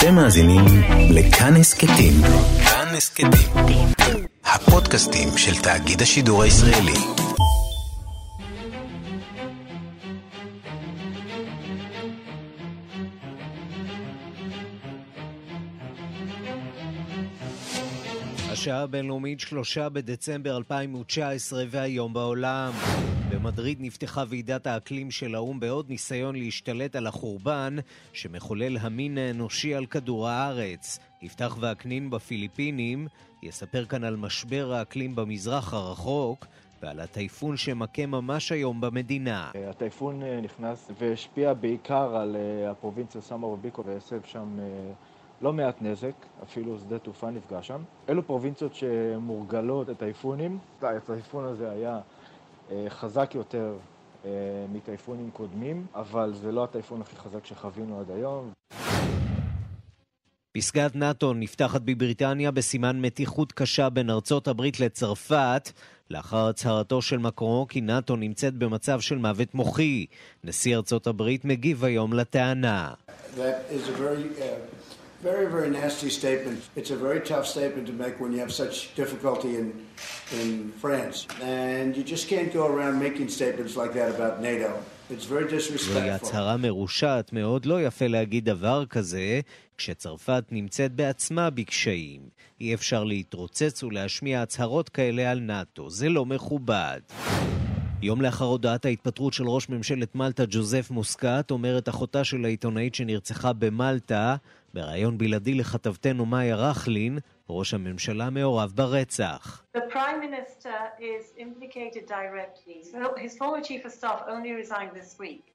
אתם מאזינים לכאן הסכתים. כאן הסכתים. הפודקאסטים של תאגיד השידור הישראלי. השעה הבינלאומית שלושה בדצמבר 2019 והיום בעולם. במדריד נפתחה ועידת האקלים של האו"ם בעוד ניסיון להשתלט על החורבן שמחולל המין האנושי על כדור הארץ. יפתח וקנין בפיליפינים יספר כאן על משבר האקלים במזרח הרחוק ועל הטייפון שמכה ממש היום במדינה. הטייפון אה, נכנס והשפיע בעיקר על אה, הפרובינציה סאמה וביקו והסב שם אה, לא מעט נזק, אפילו שדה תעופה נפגע שם. אלו פרובינציות שמורגלות את טייפונים. הטייפון הזה היה חזק יותר מטייפונים קודמים, אבל זה לא הטייפון הכי חזק שחווינו עד היום. פסגת נאטו נפתחת בבריטניה בסימן מתיחות קשה בין ארצות הברית לצרפת, לאחר הצהרתו של מקרו כי נאטו נמצאת במצב של מוות מוחי. נשיא ארצות הברית מגיב היום לטענה. very, very nasty statement. It's a very tough statement to make when you have such difficulty in, in France. And you just can't go around making statements like that about NATO. זוהי הצהרה מרושעת מאוד, לא יפה להגיד דבר כזה, כשצרפת נמצאת בעצמה בקשיים. אי אפשר להתרוצץ ולהשמיע הצהרות כאלה על נאט"ו, זה לא מכובד. יום לאחר הודעת ההתפטרות של ראש ממשלת מלטה ג'וזף מוסקת, אומרת אחותה של העיתונאית שנרצחה במלטה, בריאיון בלעדי לכתבתנו מאיה רכלין, ראש הממשלה מעורב ברצח. The Prime Minister is implicated directly. So his former chief of staff only resigned this week.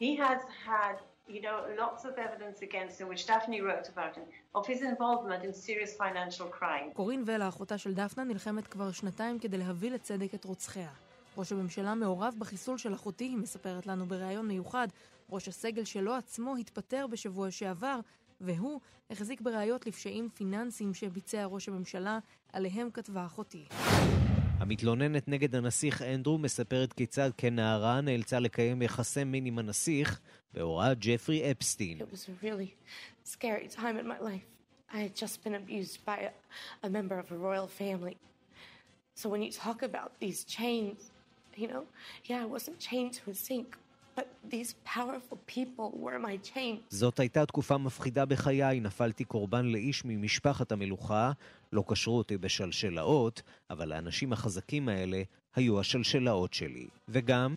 He has had you know, lots of evidence against him, which Daphne wrote about him, of his involvement in serious financial crime. קורין ולה, אחותה של דפנה, נלחמת כבר שנתיים כדי להביא לצדק את רוצחיה. ראש הממשלה מעורב בחיסול של אחותי, היא מספרת לנו בריאיון מיוחד. ראש הסגל שלו עצמו התפטר בשבוע שעבר, והוא החזיק בראיות לפשעים פיננסיים שביצע ראש הממשלה, עליהם כתבה אחותי. המתלוננת נגד הנסיך אנדרו מספרת כיצד כנערה נאלצה לקיים יחסי מין עם הנסיך בהוראת ג'פרי אפסטין. So when you talk about these chains, you know, yeah, I wasn't chained to a sink, זאת הייתה תקופה מפחידה בחיי, נפלתי קורבן לאיש ממשפחת המלוכה, לא קשרו אותי בשלשלאות, אבל האנשים החזקים האלה היו השלשלאות שלי. וגם...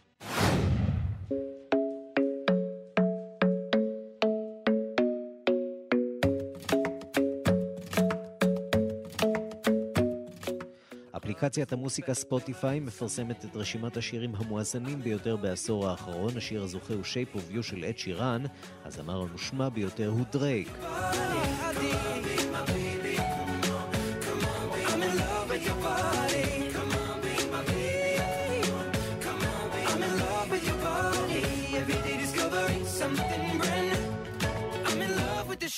אפליקציית המוסיקה ספוטיפיי מפרסמת את רשימת השירים המואזנים ביותר בעשור האחרון. השיר הזוכה הוא Shape of You של אד שירן, הזמר המושמע ביותר הוא דרייק.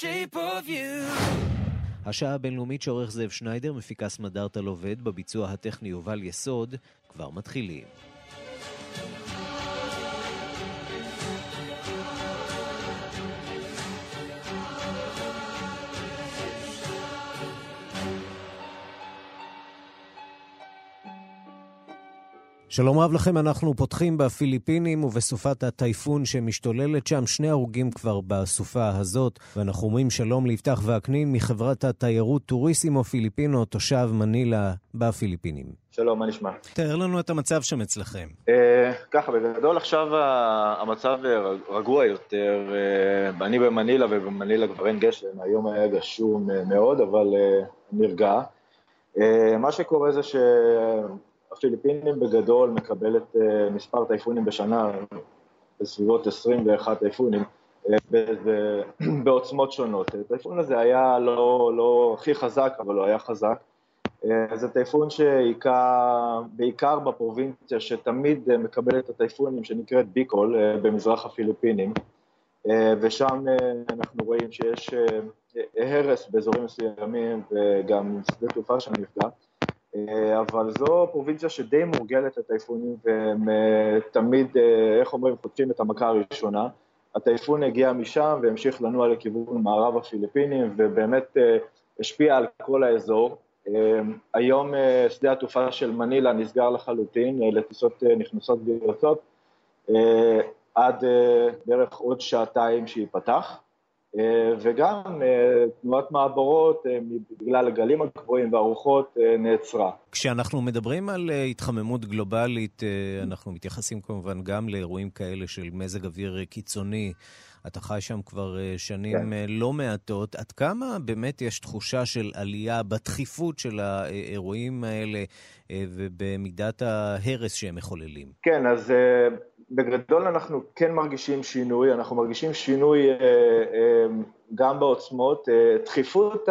shape of you השעה הבינלאומית שעורך זאב שניידר, מפיקה סמדארטה לובד, בביצוע הטכני יובל יסוד, כבר מתחילים. שלום רב לכם, אנחנו פותחים בפיליפינים ובסופת הטייפון שמשתוללת שם. שני הרוגים כבר בסופה הזאת, ואנחנו אומרים שלום ליפתח וקנין מחברת התיירות טוריסימו פיליפינו, תושב מנילה בפיליפינים. שלום, מה נשמע? תאר לנו את המצב שם אצלכם. אה, ככה, בגדול עכשיו המצב רגוע יותר. אה, אני במנילה ובמנילה כבר אין גשם, היום היה גשום אה, מאוד, אבל נרגע. מה שקורה זה ש... הפיליפינים בגדול מקבלת uh, מספר טייפונים בשנה, בסביבות 21 טייפונים, uh, בעוצמות שונות. הטייפון הזה היה לא, לא הכי חזק, אבל הוא היה חזק. Uh, זה טייפון שהיכה בעיקר בפרובינציה שתמיד מקבלת את הטייפונים, שנקראת ביקול, במזרח הפיליפינים, ושם אנחנו רואים שיש הרס באזורים מסוימים וגם שדה תעופה שנפגע. אה, אבל זו פרובינציה שדי מורגלת לטייפונים והם אה, תמיד, אה, איך אומרים, חוטפים את המכה הראשונה. הטייפון הגיע משם והמשיך לנוע לכיוון מערב הפיליפינים, ובאמת השפיע על כל האזור. היום שדה התעופה של מנילה נסגר לחלוטין לטיסות נכנסות ויוצאות, עד בערך עוד שעתיים שייפתח. אה, וגם אה, תנועת מעבורות, אה, בגלל הגלים הגבוהים והרוחות, נעצרה. כשאנחנו מדברים על התחממות גלובלית, אנחנו מתייחסים כמובן גם לאירועים כאלה של מזג אוויר קיצוני. אתה חי שם כבר שנים כן. לא מעטות. עד כמה באמת יש תחושה של עלייה בתכיפות של האירועים האלה ובמידת ההרס שהם מחוללים? כן, אז בגדול אנחנו כן מרגישים שינוי, אנחנו מרגישים שינוי אה, אה, גם בעוצמות. אה, דחיפות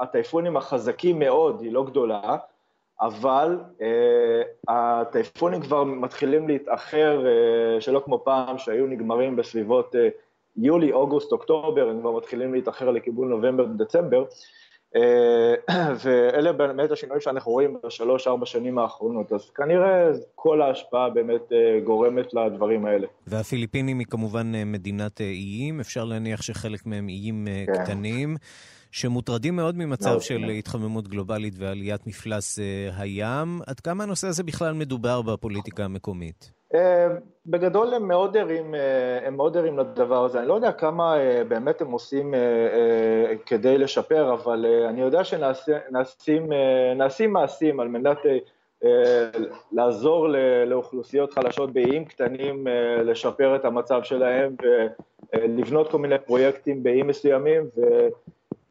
הטייפונים החזקים מאוד היא לא גדולה, אבל הטייפונים כבר מתחילים להתאחר, שלא כמו פעם, שהיו נגמרים בסביבות יולי, אוגוסט, אוקטובר, הם כבר מתחילים להתאחר לכיוון נובמבר, דצמבר. אה, ואלה באמת השינויים שאנחנו רואים בשלוש-ארבע שנים האחרונות, אז כנראה כל ההשפעה באמת אה, גורמת לדברים האלה. והפיליפינים היא כמובן אה, מדינת איים, אפשר להניח שחלק מהם איים כן. קטנים. שמוטרדים מאוד ממצב לא, של לא. התחממות גלובלית ועליית מפלס הים. עד כמה הנושא הזה בכלל מדובר בפוליטיקה המקומית? אה, בגדול הם מאוד ערים, אה, הם מאוד ערים לדבר הזה. אני לא יודע כמה אה, באמת הם עושים כדי לשפר, אבל אני יודע שנעשים מעשים על מנת לעזור לאוכלוסיות חלשות באיים קטנים, לשפר את המצב שלהם ולבנות כל מיני פרויקטים באיים מסוימים,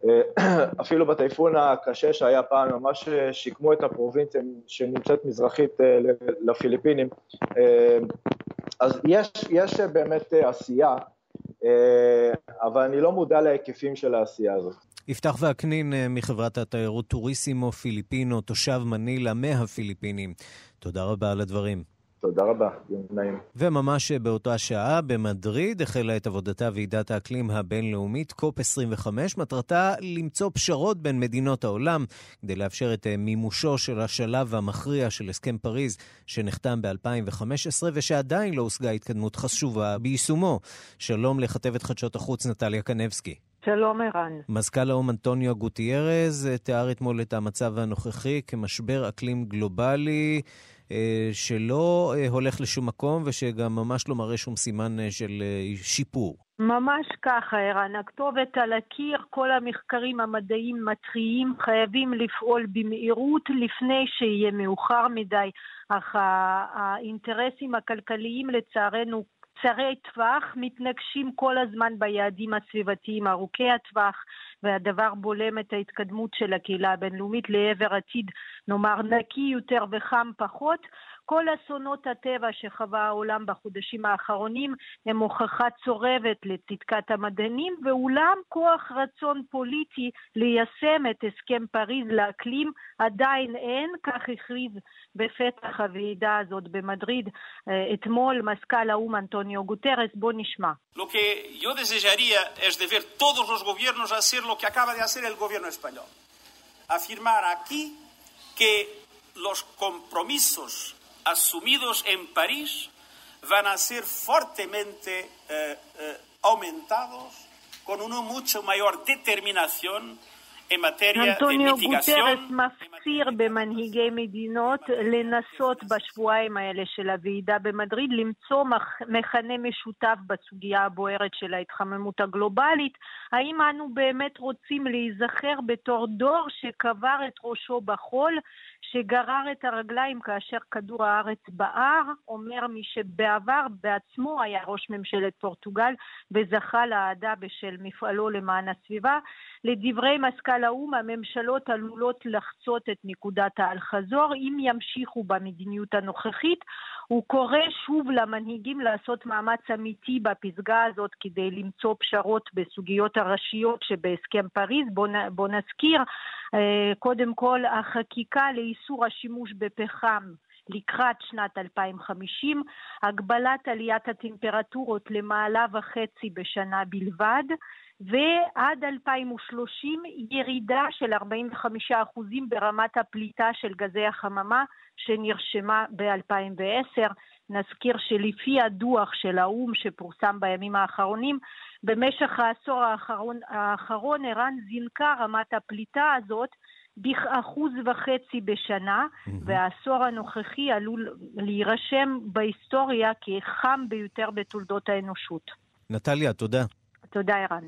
אפילו בטייפון הקשה שהיה פעם, ממש אה, שיקמו את הפרובינציה שנמצאת מזרחית אה, לפיליפינים. אז יש, יש באמת עשייה, אבל אני לא מודע להיקפים של העשייה הזאת. יפתח וקנין מחברת התיירות טוריסימו פיליפינו, תושב מנילה מהפיליפינים. תודה רבה על הדברים. תודה רבה, יום נעים. וממש באותה שעה במדריד החלה את עבודתה ועידת האקלים הבינלאומית, קופ 25, מטרתה למצוא פשרות בין מדינות העולם כדי לאפשר את אה, מימושו של השלב המכריע של הסכם פריז שנחתם ב-2015 ושעדיין לא הושגה התקדמות חשובה ביישומו. שלום לכתבת חדשות החוץ נטליה קנבסקי. שלום ערן. מזכ"ל האו"ם אנטוניו גוטיירז אה, תיאר אתמול את המצב הנוכחי כמשבר אקלים גלובלי. אה, שלא אה, הולך לשום מקום ושגם ממש לא מראה שום סימן אה, של שיפור. ממש ככה, ערן. הכתובת על הקיר, כל המחקרים המדעיים מתריעים, חייבים לפעול במהירות לפני שיהיה מאוחר מדי, אך האינטרסים הכלכליים לצערנו קצרי טווח מתנגשים כל הזמן ביעדים הסביבתיים ארוכי הטווח, והדבר בולם את ההתקדמות של הקהילה הבינלאומית לעבר עתיד, נאמר, נקי יותר וחם פחות. כל אסונות הטבע שחווה העולם בחודשים האחרונים הם הוכחה צורבת לצדקת המדענים, ואולם כוח רצון פוליטי ליישם את הסכם פריז לאקלים עדיין אין, כך הכריז בפתח הוועידה הזאת במדריד אתמול מזכ"ל האו"ם אנטוניו גוטרס. בוא נשמע. Lo que yo desearía. Afirmar aquí que los compromisos asumidos en París van a ser fuertemente eh, eh, aumentados con una mucho mayor determinación אנטוניו גוטרס מפציר במנהיגי מדינות לנסות בשבועיים האלה של הוועידה במדריד למצוא מכנה משותף בסוגיה הבוערת של ההתחממות הגלובלית. האם אנו באמת רוצים להיזכר בתור דור שקבר את ראשו בחול שגרר את הרגליים כאשר כדור הארץ בער, אומר מי שבעבר בעצמו היה ראש ממשלת פורטוגל וזכה לאהדה בשל מפעלו למען הסביבה. לדברי מזכ"ל האו"ם, הממשלות עלולות לחצות את נקודת האל-חזור אם ימשיכו במדיניות הנוכחית. הוא קורא שוב למנהיגים לעשות מאמץ אמיתי בפסגה הזאת כדי למצוא פשרות בסוגיות הראשיות שבהסכם פריז. בואו בוא נזכיר אה, קודם כל החקיקה לאיסור השימוש בפחם לקראת שנת 2050, הגבלת עליית הטמפרטורות למעלה וחצי בשנה בלבד, ועד 2030 ירידה של 45% ברמת הפליטה של גזי החממה שנרשמה ב-2010. נזכיר שלפי הדוח של האו"ם שפורסם בימים האחרונים, במשך העשור האחרון, האחרון ערן זינקה רמת הפליטה הזאת באחוז וחצי בשנה, mm-hmm. והעשור הנוכחי עלול להירשם בהיסטוריה כחם ביותר בתולדות האנושות. נטליה, תודה. תודה, ערן.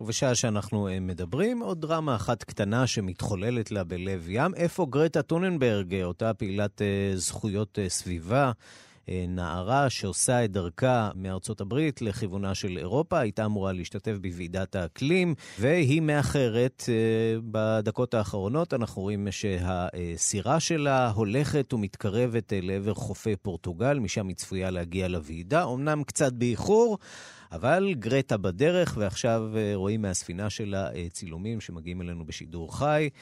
ובשעה שאנחנו אה, מדברים, עוד דרמה אחת קטנה שמתחוללת לה בלב ים. איפה גרטה טוננברג, אותה פעילת אה, זכויות אה, סביבה? נערה שעושה את דרכה מארצות הברית לכיוונה של אירופה, הייתה אמורה להשתתף בוועידת האקלים, והיא מאחרת בדקות האחרונות. אנחנו רואים שהסירה שלה הולכת ומתקרבת לעבר חופי פורטוגל, משם היא צפויה להגיע לוועידה, אמנם קצת באיחור. אבל גרטה בדרך, ועכשיו אה, רואים מהספינה שלה אה, צילומים שמגיעים אלינו בשידור חי אה,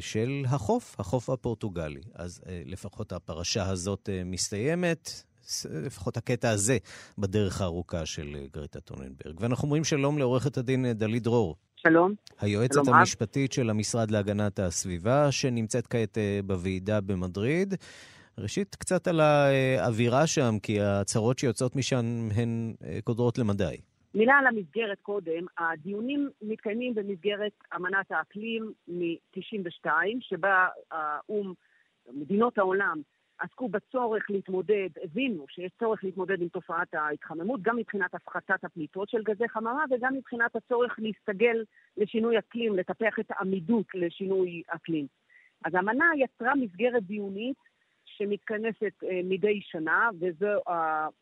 של החוף, החוף הפורטוגלי. אז לפחות הפרשה הזאת מסתיימת. לפחות הקטע הזה בדרך הארוכה של גרטה טוננברג. ואנחנו אומרים שלום לעורכת הדין דלית דרור. שלום. היועצת שלום המשפטית רב. של המשרד להגנת הסביבה, שנמצאת כעת בוועידה במדריד. ראשית, קצת על האווירה שם, כי ההצהרות שיוצאות משם הן אה, קודרות למדי. מילה על המסגרת קודם. הדיונים מתקיימים במסגרת אמנת האקלים מ-92, שבה האו"ם, מדינות העולם, עסקו בצורך להתמודד, הבינו שיש צורך להתמודד עם תופעת ההתחממות, גם מבחינת הפחתת הפליטות של גזי חממה וגם מבחינת הצורך להסתגל לשינוי אקלים, לטפח את העמידות לשינוי אקלים. אז האמנה יצרה מסגרת דיונית שמתכנסת אה, מדי שנה, וזו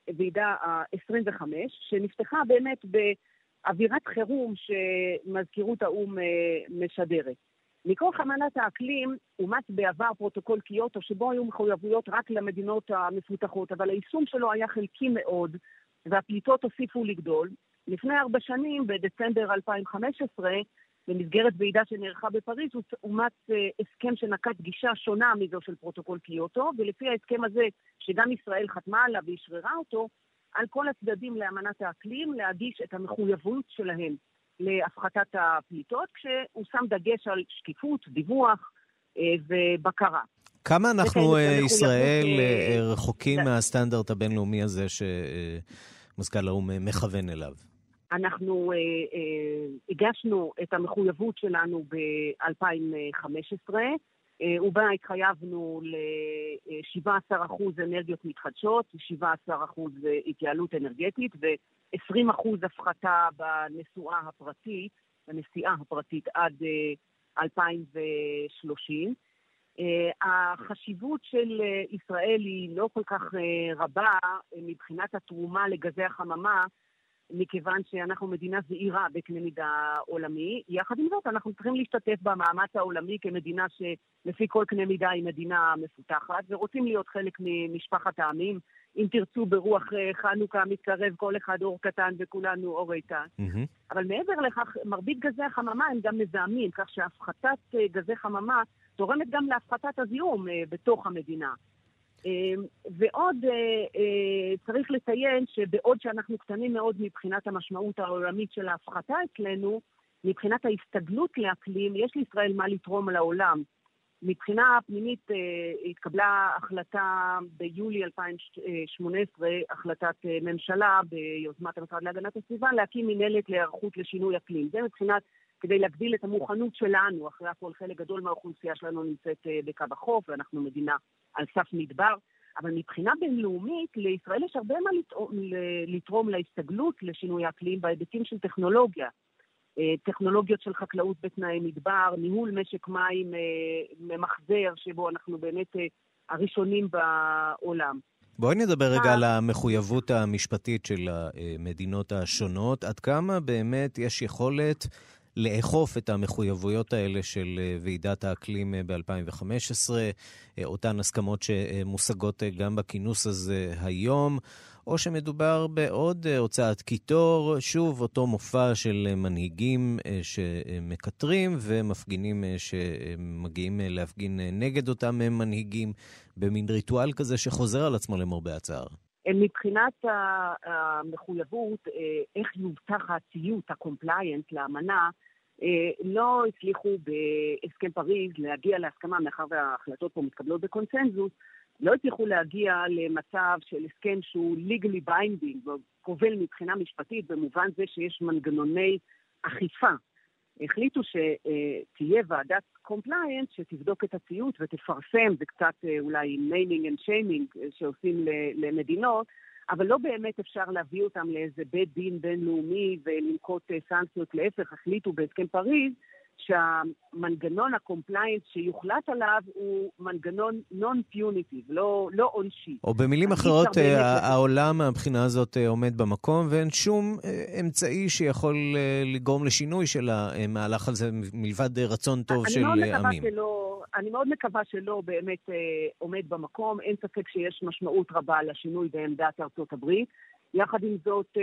הוועידה ה-25, שנפתחה באמת באווירת חירום שמזכירות האו"ם אה, משדרת. מכוח אמנת האקלים אומץ בעבר פרוטוקול קיוטו שבו היו מחויבויות רק למדינות המפותחות, אבל היישום שלו היה חלקי מאוד והפליטות הוסיפו לגדול. לפני ארבע שנים, בדצמבר 2015, במסגרת ועידה שנערכה בפריז, אומץ אה, הסכם שנקט גישה שונה מזו של פרוטוקול קיוטו, ולפי ההסכם הזה, שגם ישראל חתמה עליו ואשררה אותו, על כל הצדדים לאמנת האקלים להגיש את המחויבות שלהם להפחתת הפליטות, כשהוא שם דגש על שקיפות, דיווח אה, ובקרה. כמה אנחנו, אה, ישראל, רחוקים מהסטנדרט הבינלאומי הזה שמזכ"ל האו"ם מכוון אליו? אנחנו אה, אה, הגשנו את המחויבות שלנו ב-2015, אה, ובה התחייבנו ל-17% אנרגיות מתחדשות, 17% התייעלות אנרגטית ו-20% הפחתה בנסועה הפרטית, בנסיעה הפרטית עד 2030. החשיבות של ישראל היא לא כל כך רבה מבחינת התרומה לגזי החממה, מכיוון שאנחנו מדינה זעירה בקנה מידה עולמי. יחד עם זאת, אנחנו צריכים להשתתף במאמץ העולמי כמדינה שלפי כל קנה מידה היא מדינה מפותחת, ורוצים להיות חלק ממשפחת העמים. אם תרצו, ברוח אה, חנוכה מתקרב כל אחד אור קטן וכולנו אור איתן. Mm-hmm. אבל מעבר לכך, מרבית גזי החממה הם גם מזהמים, כך שהפחתת אה, גזי חממה תורמת גם להפחתת הזיהום אה, בתוך המדינה. אמ, ועוד אה, אה, צריך לציין שבעוד שאנחנו קטנים מאוד מבחינת המשמעות העולמית של ההפחתה אצלנו, מבחינת ההסתגלות לאקלים, יש לישראל מה לתרום לעולם. מבחינה פנימית אה, התקבלה החלטה ביולי 2018, החלטת ממשלה ביוזמת המשרד להגנת הסביבה, להקים מנהלת להיערכות לשינוי אקלים. זה מבחינת, כדי להגדיל את המוכנות שלנו, אחרי הכל חלק גדול מהאוכלוסייה שלנו נמצאת בקו החוף, ואנחנו מדינה על סף מדבר, אבל מבחינה בינלאומית, לישראל יש הרבה מה לתרום, להסתגלות לשינוי האקלים בהיבטים של טכנולוגיה. אה, טכנולוגיות של חקלאות בתנאי מדבר, ניהול משק מים אה, ממחזר, שבו אנחנו באמת אה, הראשונים בעולם. בואי נדבר רגע על המחויבות המשפטית של המדינות השונות. עד כמה באמת יש יכולת לאכוף את המחויבויות האלה של אה, ועידת האקלים אה, ב-2015, אה, אותן הסכמות שמושגות גם בכינוס הזה היום, או שמדובר בעוד הוצאת קיטור, שוב אותו מופע של מנהיגים שמקטרים ומפגינים שמגיעים להפגין נגד אותם מנהיגים, במין ריטואל כזה שחוזר על עצמו למרבה הצער. מבחינת המחויבות, איך יובטח הציות, ה-compliance לאמנה, לא הצליחו בהסכם פריז להגיע להסכמה, מאחר וההחלטות פה מתקבלות בקונצנזוס, לא הצליחו להגיע למצב של הסכם שהוא legally binding, כובל מבחינה משפטית, במובן זה שיש מנגנוני אכיפה. החליטו שתהיה ועדת compliance שתבדוק את הציות ותפרסם, זה קצת אה, אולי naming and shaming שעושים למדינות, אבל לא באמת אפשר להביא אותם לאיזה בית דין בינלאומי ולנקוט אה, סנקציות. להפך, החליטו בהסכם פריז שהמנגנון ה compliance שיוחלט עליו הוא מנגנון non-punitive, לא, לא עונשי. או במילים אחרות, אה, העולם מהבחינה הזאת אה, עומד במקום, ואין שום אה, אמצעי שיכול לגרום לשינוי של המהלך הזה, מלבד רצון טוב של עמים. שלא, אני מאוד מקווה שלא באמת עומד במקום. אין ספק שיש משמעות רבה לשינוי בעמדת ארצות הברית. יחד עם זאת,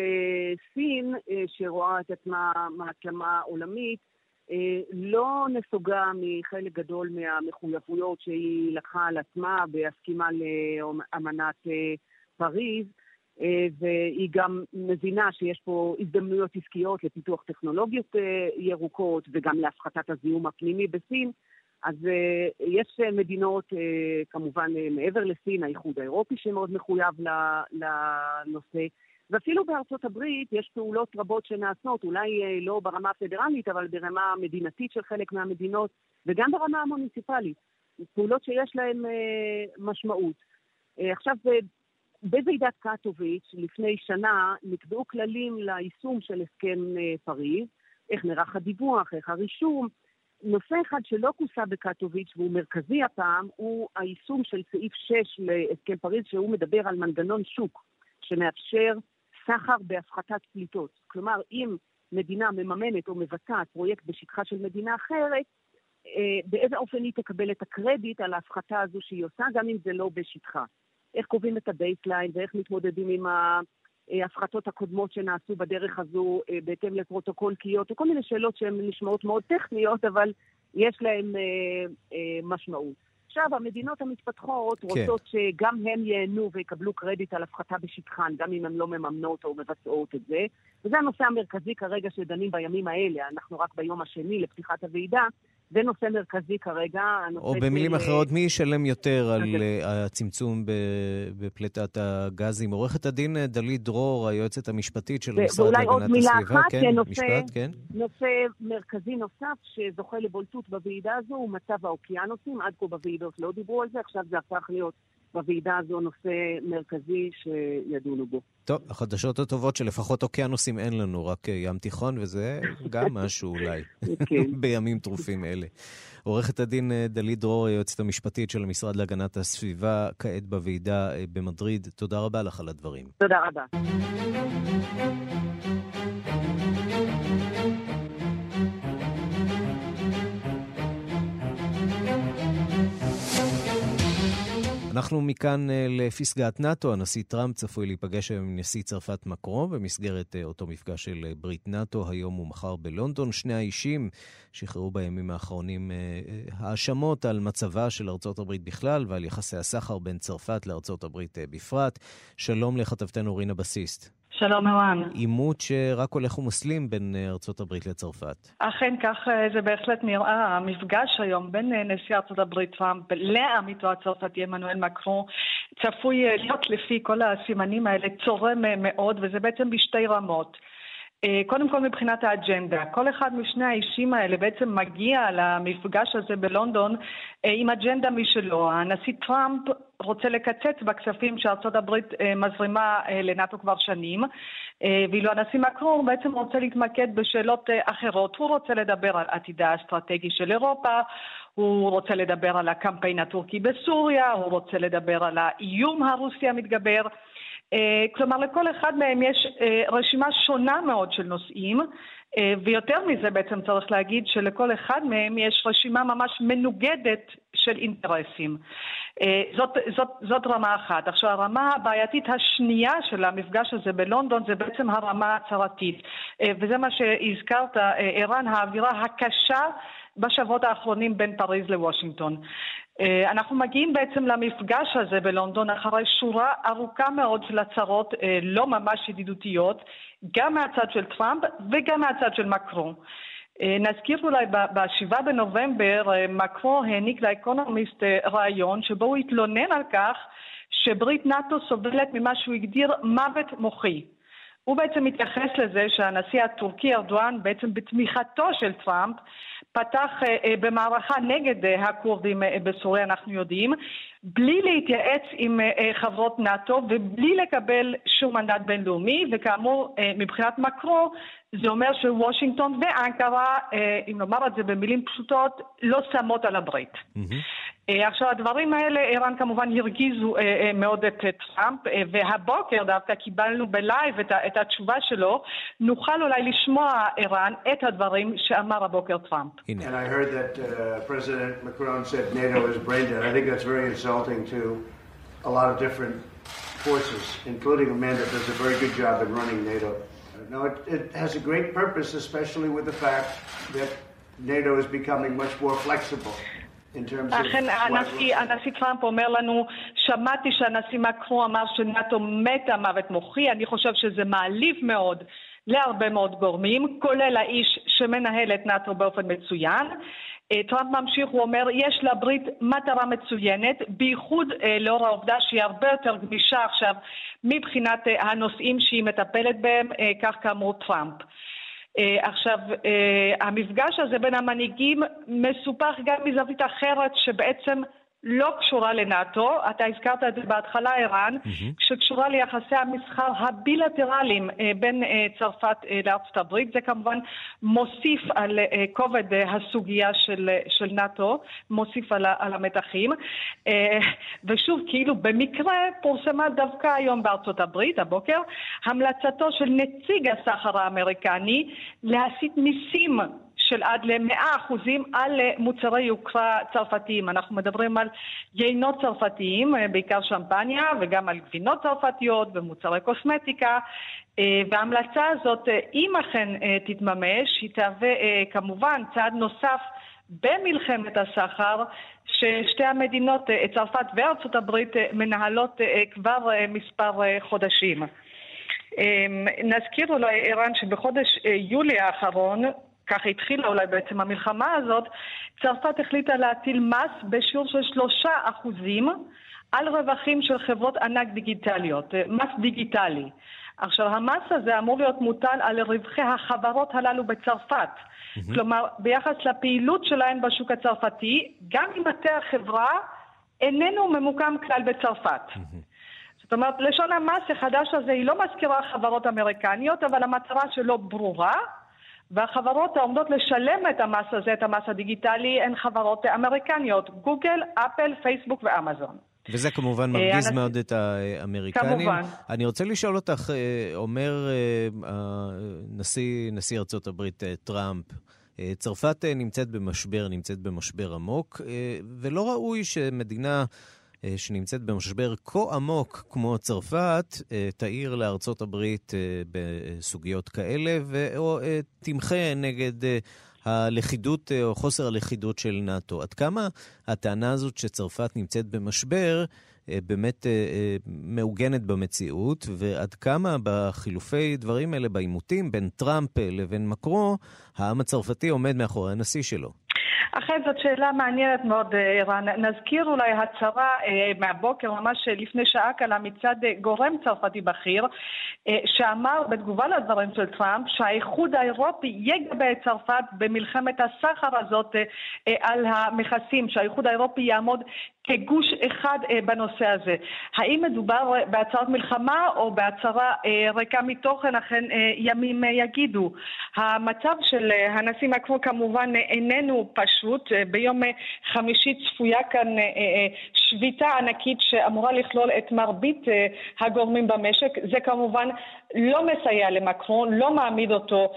סין, שרואה את עצמה מעצמה עולמית, אה, לא נסוגה מחלק גדול מהמחויבויות שהיא לקחה על עצמה בהסכימה לאמנת אה, פריז, אה, והיא גם מבינה שיש פה הזדמנויות עסקיות לפיתוח טכנולוגיות ירוקות וגם להפחתת הזיהום הפנימי בסין. אז יש מדינות, כמובן מעבר לסין, האיחוד האירופי שמאוד מחויב לנושא. ואפילו בארצות הברית יש פעולות רבות שנעשות, אולי אה, לא ברמה הפדרלית, אבל ברמה המדינתית של חלק מהמדינות, וגם ברמה המוניציפלית. פעולות שיש להן אה, משמעות. אה, עכשיו, בוועידת קטוביץ' לפני שנה נקבעו כללים ליישום של הסכם פריז, איך נערך הדיווח, איך הרישום. נושא אחד שלא כוסה בקטוביץ' והוא מרכזי הפעם, הוא היישום של סעיף 6 להסכם פריז, שהוא מדבר על מנגנון שוק, שמאפשר סחר בהפחתת פליטות. כלומר, אם מדינה מממנת או מבצעת פרויקט בשטחה של מדינה אחרת, אה, באיזה אופן היא תקבל את הקרדיט על ההפחתה הזו שהיא עושה, גם אם זה לא בשטחה. איך קובעים את ה baseline ואיך מתמודדים עם ההפחתות הקודמות שנעשו בדרך הזו אה, בהתאם לפרוטוקול קיוטו, כל מיני שאלות שהן נשמעות מאוד טכניות, אבל יש להן אה, משמעות. עכשיו, המדינות המתפתחות כן. רוצות שגם הן ייהנו ויקבלו קרדיט על הפחתה בשטחן, גם אם הן לא מממנות או מבצעות את זה. וזה הנושא המרכזי כרגע שדנים בימים האלה. אנחנו רק ביום השני לפתיחת הוועידה. זה נושא מרכזי כרגע. או במילים של... אחרות, מי ישלם יותר על אה, הצמצום בפליטת הגזים? עורכת הדין אה, דלית דרור, היועצת המשפטית של המשרד להגנת הסביבה. ואולי עוד מילה אחת, כן, נושא, משפט, כן. נושא מרכזי נוסף שזוכה לבולטות בוועידה הזו הוא מצב האוקיינוסים. עד כה בוועידות לא דיברו על זה, עכשיו זה הפך להיות בוועידה הזו נושא מרכזי שידונו בו. טוב, החדשות הטובות שלפחות אוקיינוסים אין לנו, רק אה, ים תיכון, וזה גם משהו אולי, כן. בימים טרופים אלה. עורכת הדין אה, דלית דרור, היועצת המשפטית של המשרד להגנת הסביבה, כעת בוועידה אה, במדריד, תודה רבה לך על הדברים. תודה רבה. אנחנו מכאן אה, לפסגת נאט"ו. הנשיא טראמפ צפוי להיפגש היום עם נשיא צרפת מקרו במסגרת אה, אותו מפגש של אה, ברית נאט"ו היום ומחר בלונדון. שני האישים שחררו בימים האחרונים האשמות על מצבה של ארצות הברית בכלל ועל יחסי הסחר בין צרפת לארצות הברית בפרט. שלום לכתבתנו רינה בסיסט. שלום ערן. עימות שרק הולך ומסלים בין אה, ארצות הברית לצרפת. אכן, כך אה, זה בהחלט נראה. המפגש היום בין אה, נשיא ארצות הברית טראמפ לעמיתו הצרפתי עמנואל מקרו צפוי להיות לפי כל הסימנים האלה צורם מאוד, וזה בעצם בשתי רמות. קודם כל מבחינת האג'נדה, כל אחד משני האישים האלה בעצם מגיע למפגש הזה בלונדון עם אג'נדה משלו. הנשיא טראמפ רוצה לקצץ בכספים שארצות הברית אה, מזרימה אה, לנאט"ו כבר שנים, אה, ואילו הנשיא מקרון בעצם רוצה להתמקד בשאלות אחרות. הוא רוצה לדבר על עתידה האסטרטגי של אירופה, הוא רוצה לדבר על הקמפיין הטורקי בסוריה, הוא רוצה לדבר על האיום הרוסי המתגבר. כלומר, לכל אחד מהם יש רשימה שונה מאוד של נושאים, ויותר מזה בעצם צריך להגיד שלכל אחד מהם יש רשימה ממש מנוגדת של אינטרסים. אה, זאת, זאת, זאת רמה אחת. עכשיו, הרמה הבעייתית השנייה של המפגש הזה בלונדון זה בעצם הרמה ההצהרתית. אה, וזה מה שהזכרת, אה, ערן, האווירה הקשה בשבועות האחרונים בין פריז לוושינגטון. אנחנו מגיעים בעצם למפגש הזה בלונדון אחרי שורה ארוכה מאוד של הצהרות לא ממש ידידותיות, גם מהצד של טראמפ וגם מהצד של מקרון. נזכיר אולי ב-7 בנובמבר מקרו העניק לאקונומיסט רעיון שבו הוא התלונן על כך שברית נאט"ו סובלת ממה שהוא הגדיר מוות מוחי. הוא בעצם מתייחס לזה שהנשיא הטורקי ארדואן בעצם בתמיכתו של טראמפ פתח אה, אה, במערכה נגד אה, הכורדים בסוריה, אנחנו יודעים, בלי להתייעץ עם חברות נאט"ו ובלי לקבל שום מנדט בינלאומי, וכאמור, מבחינת מקרו, זה אומר שוושינגטון ואנקרה, אם נאמר את זה במילים פשוטות, לא שמות על הברית. Mm-hmm. אה, עכשיו, הדברים האלה, איראן כמובן הרגיזו אה, אה, מאוד את טראמפ, והבוקר דווקא קיבלנו ב live את, את התשובה שלו. נוכל אולי לשמוע, איראן, את הדברים שאמר הבוקר טראמפ. And I heard that uh, President Macron said NATO is brain dead. I think that's very insulting to a lot of different forces, including a man that does a very good job in running NATO. No, it, it has a great purpose, especially with the fact that NATO is becoming much more flexible. אכן, הנשיא, הנשיא טראמפ אומר לנו, שמעתי שהנשיא מקרו אמר שנאט"ו מתה מוות מוחי, אני חושב שזה מעליב מאוד להרבה מאוד גורמים, כולל האיש שמנהל את נאט"ו באופן מצוין. אה, טראמפ ממשיך, הוא אומר, יש לברית מטרה מצוינת, בייחוד אה, לאור העובדה שהיא הרבה יותר גמישה עכשיו מבחינת אה, הנושאים שהיא מטפלת בהם, כך כאמור טראמפ. עכשיו, המפגש הזה בין המנהיגים מסופח גם מזווית אחרת שבעצם לא קשורה לנאט"ו, אתה הזכרת את זה בהתחלה, ערן, mm-hmm. שקשורה ליחסי המסחר הבילטרליים אה, בין אה, צרפת אה, לארצות הברית. זה כמובן מוסיף על כובד הסוגיה של, של נאט"ו, מוסיף על, על המתחים. ושוב, כאילו במקרה פורסמה דווקא היום בארצות הברית, הבוקר, המלצתו של נציג הסחר האמריקני להסיט מיסים של עד ל-100% על אה, מוצרי יוקרה צרפתיים. אנחנו מדברים על יינות צרפתיים, אה, בעיקר שמפניה, וגם על גבינות צרפתיות ומוצרי קוסמטיקה. אה, וההמלצה הזאת, אם אכן תתממש, היא תהווה כמובן צעד נוסף במלחמת הסחר ששתי המדינות, צרפת וארצות הברית, מנהלות כבר מספר חודשים. נזכיר אולי, ערן, שבחודש יולי האחרון ככה התחילה אולי בעצם המלחמה הזאת, צרפת החליטה להטיל מס בשיעור של שלושה אחוזים על רווחים של חברות ענק דיגיטליות, אה, מס דיגיטלי. עכשיו, המס הזה אמור להיות מוטל על רווחי החברות הללו בצרפת. Mm-hmm. כלומר, ביחס לפעילות שלהן בשוק הצרפתי, גם אם מטה החברה איננו ממוקם כלל בצרפת. Mm-hmm. זאת אומרת, לשון המס החדש הזה היא לא מזכירה חברות אמריקניות, אבל המטרה שלו ברורה. והחברות העומדות לשלם את המס הזה, את המס הדיגיטלי, הן חברות אמריקניות, גוגל, אפל, פייסבוק ואמזון. וזה כמובן אה, מרגיז אני... מאוד את האמריקנים. כמובן. אני רוצה לשאול אותך, אה, אומר אה, נשיא, נשיא ארצות הברית טראמפ, צרפת נמצאת במשבר, נמצאת במשבר עמוק, ולא ראוי שמדינה שנמצאת במשבר כה עמוק כמו צרפת, אה, תעיר לארצות הברית אה, בסוגיות כאלה, או תמחה נגד הלכידות או חוסר הלכידות של נאט"ו. עד כמה הטענה הזאת שצרפת נמצאת במשבר באמת מעוגנת במציאות, ועד כמה בחילופי דברים האלה, בעימותים בין טראמפ לבין מקרו, העם הצרפתי עומד מאחורי הנשיא שלו. אכן זאת שאלה מעניינת מאוד, אה, ערן. נזכיר אולי הצהרה אה, מהבוקר, ממש לפני שעה קלה, מצד אה, גורם צרפתי בכיר, שאמר בתגובה לדברים של טראמפ שהאיחוד האירופי יגבה את צרפת במלחמת הסחר הזאת על המכסים, שהאיחוד האירופי יעמוד כגוש אחד בנושא הזה. האם מדובר בהצהרת מלחמה או בהצהרה ריקה מתוכן, אכן ימים יגידו. המצב של הנשיא מקרו כמובן איננו פשוט. אה, ביום אה, חמישי צפויה כאן אה, שביתה ענקית שאמורה לכלול את מרבית הגורמים במשק. זה כמובן לא מסייע למקרון, לא מעמיד אותו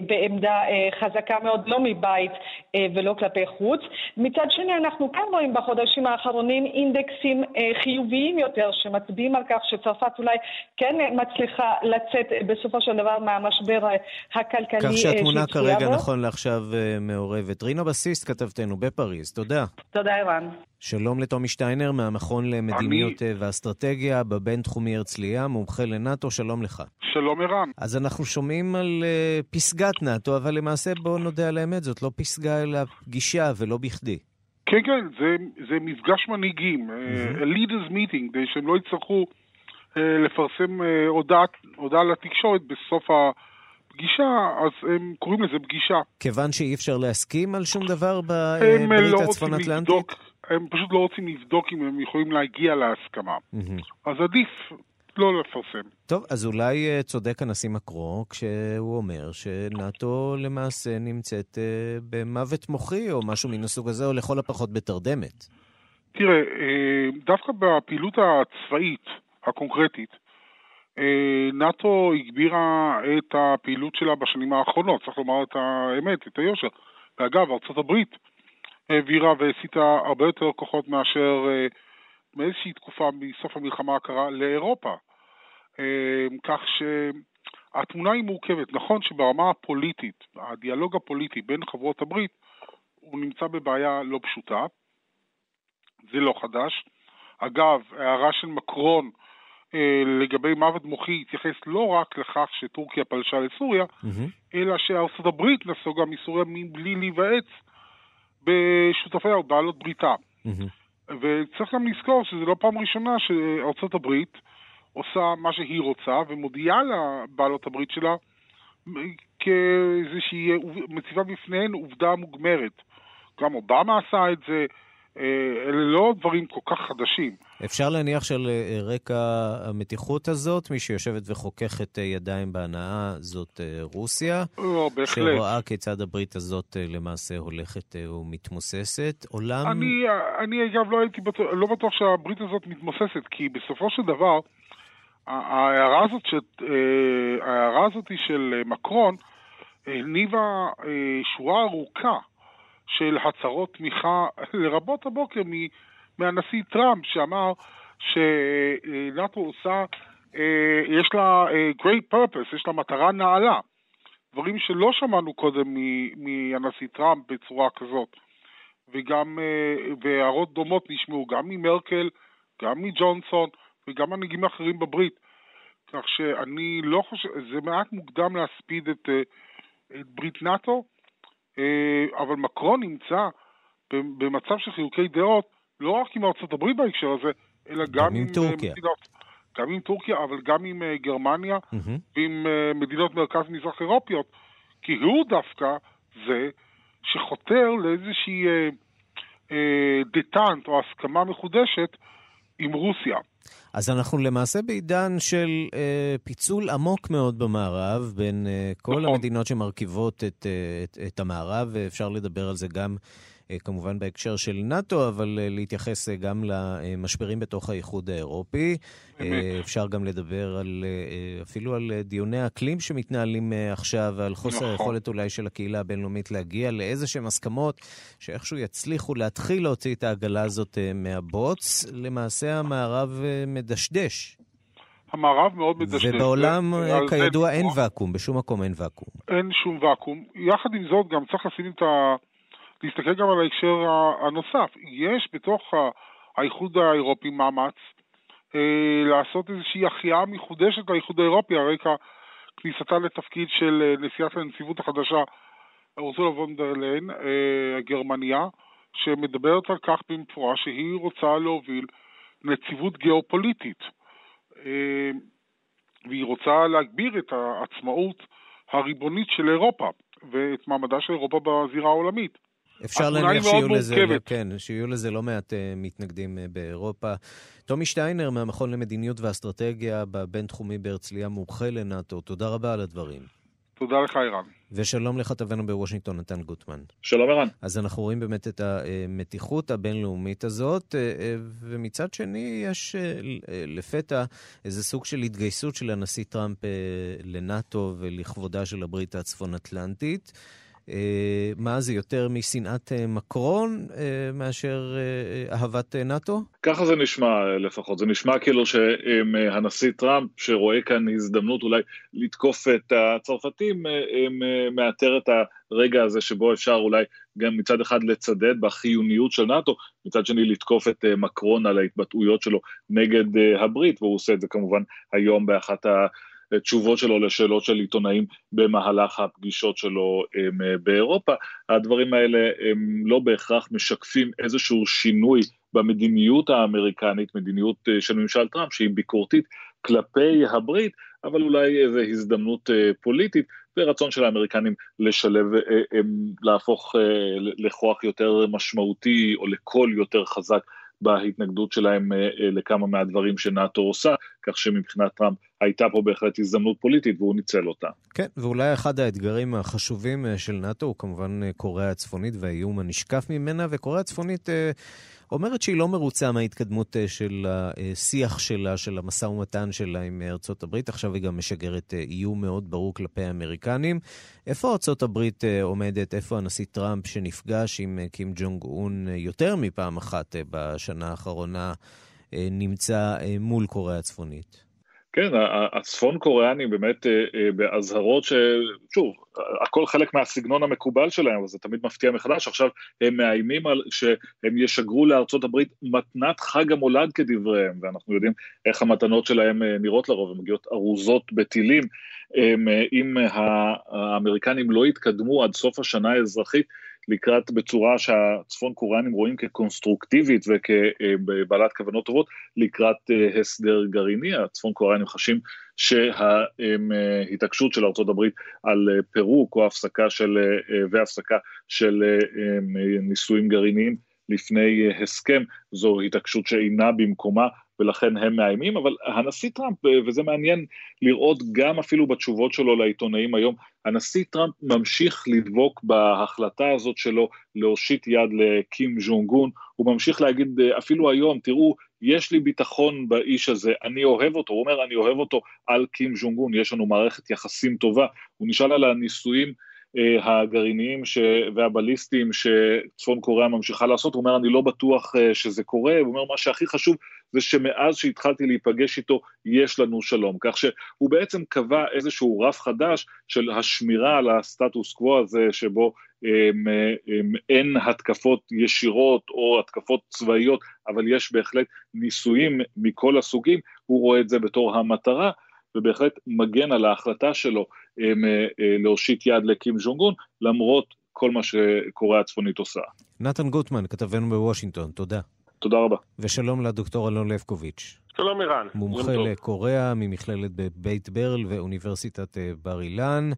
בעמדה חזקה מאוד, לא מבית ולא כלפי חוץ. מצד שני, אנחנו כן רואים בחודשים האחרונים אינדקסים חיוביים יותר, שמצביעים על כך שצרפת אולי כן מצליחה לצאת בסופו של דבר מהמשבר הכלכלי כך שהתמונה כרגע, נכון לעכשיו, מעורבת. רינה בסיס, כתבתנו בפריז. תודה. תודה, ערן. שלום לטומי שטיינר מהמכון למדיניות אני... ואסטרטגיה בבינתחומי הרצליה, מומחה לנאט"ו, שלום לך. שלום ערן. אז אנחנו שומעים על uh, פסגת נאט"ו, אבל למעשה בואו נודה על האמת, זאת לא פסגה אלא פגישה ולא בכדי. כן, כן, זה, זה מפגש מנהיגים, mm-hmm. a leaders meeting, כדי שהם לא יצטרכו uh, לפרסם uh, הודעת, הודעה לתקשורת בסוף הפגישה, אז הם קוראים לזה פגישה. כיוון שאי אפשר להסכים על שום דבר בברית לא הצפון-אטלנטית? הם פשוט לא רוצים לבדוק אם הם יכולים להגיע להסכמה. Mm-hmm. אז עדיף לא לפרסם. טוב, אז אולי אה, צודק הנשיא מקרו כשהוא אומר שנאט"ו למעשה נמצאת uh, במוות מוחי או משהו מן הסוג הזה, או לכל הפחות בתרדמת. תראה, אה, דווקא בפעילות הצבאית הקונקרטית, נאט"ו הגבירה את הפעילות שלה בשנים האחרונות, צריך לומר את האמת, את היושר. ואגב, ארצות הברית העבירה והסיטה הרבה יותר כוחות מאשר מאיזושהי תקופה מסוף המלחמה הקרה לאירופה. אמ, כך שהתמונה היא מורכבת. נכון שברמה הפוליטית, הדיאלוג הפוליטי בין חברות הברית, הוא נמצא בבעיה לא פשוטה. זה לא חדש. אגב, הערה של מקרון אה, לגבי מוות מוחי התייחס לא רק לכך שטורקיה פלשה לסוריה, mm-hmm. אלא שארצות הברית נסוגה מסוריה מבלי להיוועץ בשותפיה או בעלות בריתה. Mm-hmm. וצריך גם לזכור שזו לא פעם ראשונה שארצות הברית עושה מה שהיא רוצה ומודיעה לבעלות הברית שלה כאיזושהי, מציבה בפניהן עובדה מוגמרת. גם אובמה עשה את זה, אלה לא דברים כל כך חדשים. אפשר להניח שעל אה, רקע המתיחות הזאת, מי שיושבת וחוככת אה, ידיים בהנאה זאת רוסיה. לא, בהחלט. שרואה כיצד הברית הזאת למעשה הולכת ומתמוססת. עולם... אני, אני אגב לא הייתי בטוח, לא בטוח שהברית הזאת מתמוססת, כי בסופו של דבר, ההערה הזאת, ש... ההערה הזאת של מקרון הניבה שורה ארוכה של הצהרות תמיכה, לרבות הבוקר מהנשיא טראמפ, שאמר שנאט"ו עושה, אה, יש לה אה, great purpose, יש לה מטרה נעלה. דברים שלא שמענו קודם מהנשיא טראמפ בצורה כזאת. וגם, אה, והערות דומות נשמעו גם ממרקל, גם מג'ונסון וגם מנהיגים אחרים בברית. כך שאני לא חושב, זה מעט מוקדם להספיד את, את ברית נאט"ו, אבל מקרון נמצא במצב של חילוקי דעות, לא רק עם ארצות הברית בהקשר הזה, אלא גם, גם עם, עם אה, טורקיה. מדינות, גם עם טורקיה, אבל גם עם אה, גרמניה mm-hmm. ועם מדינות מרכז מזרח אירופיות, כי הוא דווקא זה שחותר לאיזושהי דטנט או הסכמה מחודשת עם רוסיה. אז אנחנו למעשה בעידן של אה, פיצול עמוק מאוד במערב, בין אה, כל נכון. המדינות שמרכיבות את, אה, את, את המערב, ואפשר לדבר על זה גם אה, כמובן בהקשר של נאט"ו, אבל אה, להתייחס אה, גם למשברים בתוך האיחוד האירופי. אפשר גם לדבר על, אפילו על דיוני אקלים שמתנהלים עכשיו, ועל חוסר נכון. היכולת אולי של הקהילה הבינלאומית להגיע לאיזה שהן הסכמות, שאיכשהו יצליחו להתחיל להוציא את העגלה הזאת מהבוץ. למעשה המערב מדשדש. המערב מאוד מדשדש. ובעולם, כידוע, אין ואקום, בשום מקום אין ואקום. אין שום ואקום. יחד עם זאת, גם צריך לשים את ה... להסתכל גם על ההקשר הנוסף. יש בתוך האיחוד האירופי מאמץ אה, לעשות איזושהי החייאה מחודשת לאיחוד האירופי, על רקע כניסתה לתפקיד של אה, נשיאת הנציבות החדשה אורזולה וונדרליין, אה, הגרמניה, שמדברת על כך במפורש שהיא רוצה להוביל נציבות גיאופוליטית. אה, והיא רוצה להגביר את העצמאות הריבונית של אירופה ואת מעמדה של אירופה בזירה העולמית. אפשר להניח שיהיו לזה, כן, שיהיו לזה לא מעט uh, מתנגדים uh, באירופה. טומי שטיינר מהמכון למדיניות ואסטרטגיה בבינתחומי בהרצליה, מומחה לנאט"ו, תודה רבה על הדברים. תודה לך, ערן. ושלום לכתבנו בוושינגטון, נתן גוטמן. שלום, ערן. אז אנחנו רואים באמת את המתיחות הבינלאומית הזאת, אה, ומצד שני יש לפתע איזה סוג של התגייסות של הנשיא טראמפ לנאט"ו ולכבודה של הברית הצפון-אטלנטית. אה, מה זה, יותר משנאת אה, מקרון אה, מאשר אהבת נאט"ו? ככה זה נשמע לפחות. זה נשמע כאילו שהנשיא טראמפ, שרואה כאן הזדמנות אולי לתקוף את הצרפתים, מאתר את הרגע הזה שבו אפשר אולי גם מצד אחד לצדד בחיוניות של נאט"ו, מצד שני לתקוף את מקרון על ההתבטאויות שלו נגד הברית, והוא עושה את זה כמובן היום באחת ה... תשובות שלו לשאלות של עיתונאים במהלך הפגישות שלו באירופה. הדברים האלה הם לא בהכרח משקפים איזשהו שינוי במדיניות האמריקנית, מדיניות של ממשל טראמפ, שהיא ביקורתית כלפי הברית, אבל אולי איזו הזדמנות פוליטית ורצון של האמריקנים לשלב, להפוך לכוח יותר משמעותי או לקול יותר חזק בהתנגדות שלהם אה, אה, לכמה מהדברים שנאט"ו עושה, כך שמבחינת טראמפ הייתה פה בהחלט הזדמנות פוליטית והוא ניצל אותה. כן, ואולי אחד האתגרים החשובים אה, של נאט"ו הוא כמובן קוריאה הצפונית והאיום הנשקף ממנה, וקוריאה הצפונית... אומרת שהיא לא מרוצה מההתקדמות אה, של השיח שלה, של המשא ומתן שלה עם ארצות הברית. עכשיו היא גם משגרת אה, איום מאוד ברור כלפי האמריקנים. איפה ארצות הברית אה, עומדת? איפה הנשיא טראמפ שנפגש עם קים ג'ונג און יותר מפעם אחת בשנה האחרונה נמצא מול קוריאה הצפונית? כן, הצפון קוריאנים באמת אה, אה, באזהרות ששוב, הכל חלק מהסגנון המקובל שלהם, אבל זה תמיד מפתיע מחדש. עכשיו הם מאיימים על שהם ישגרו לארצות הברית מתנת חג המולד כדבריהם, ואנחנו יודעים איך המתנות שלהם אה, נראות לרוב, הן מגיעות ארוזות בטילים. אם האמריקנים לא יתקדמו עד סוף השנה האזרחית, לקראת בצורה שהצפון קוריאנים רואים כקונסטרוקטיבית וכבעלת כוונות טובות לקראת אה, הסדר גרעיני. הצפון קוריאנים חשים שההתעקשות של ארה"ב על אה, פירוק או הפסקה של, אה, והפסקה של ניסויים גרעיניים לפני הסכם, זו התעקשות שאינה במקומה, ולכן הם מאיימים, אבל הנשיא טראמפ, וזה מעניין לראות גם אפילו בתשובות שלו לעיתונאים היום, הנשיא טראמפ ממשיך לדבוק בהחלטה הזאת שלו להושיט יד לקים ז'ונג און, הוא ממשיך להגיד אפילו היום, תראו, יש לי ביטחון באיש הזה, אני אוהב אותו, הוא אומר אני אוהב אותו על קים ז'ונג און, יש לנו מערכת יחסים טובה, הוא נשאל על הניסויים אה, הגרעיניים ש... והבליסטיים שצפון קוריאה ממשיכה לעשות, הוא אומר אני לא בטוח אה, שזה קורה, הוא אומר מה שהכי חשוב זה שמאז שהתחלתי להיפגש איתו יש לנו שלום, כך שהוא בעצם קבע איזשהו רף חדש של השמירה על הסטטוס קוו הזה שבו הם, הם, אין התקפות ישירות או התקפות צבאיות, אבל יש בהחלט ניסויים מכל הסוגים, הוא רואה את זה בתור המטרה. ובהחלט מגן על ההחלטה שלו. אה, אה, להושיט יד לקים ז'ונגון, למרות כל מה שקוריאה הצפונית עושה. נתן גוטמן, כתבנו בוושינגטון, תודה. תודה רבה. ושלום לדוקטור אלון לבקוביץ'. שלום ערן. מומחה לקוריאה ממכללת בבית ברל ואוניברסיטת אה, בר אילן.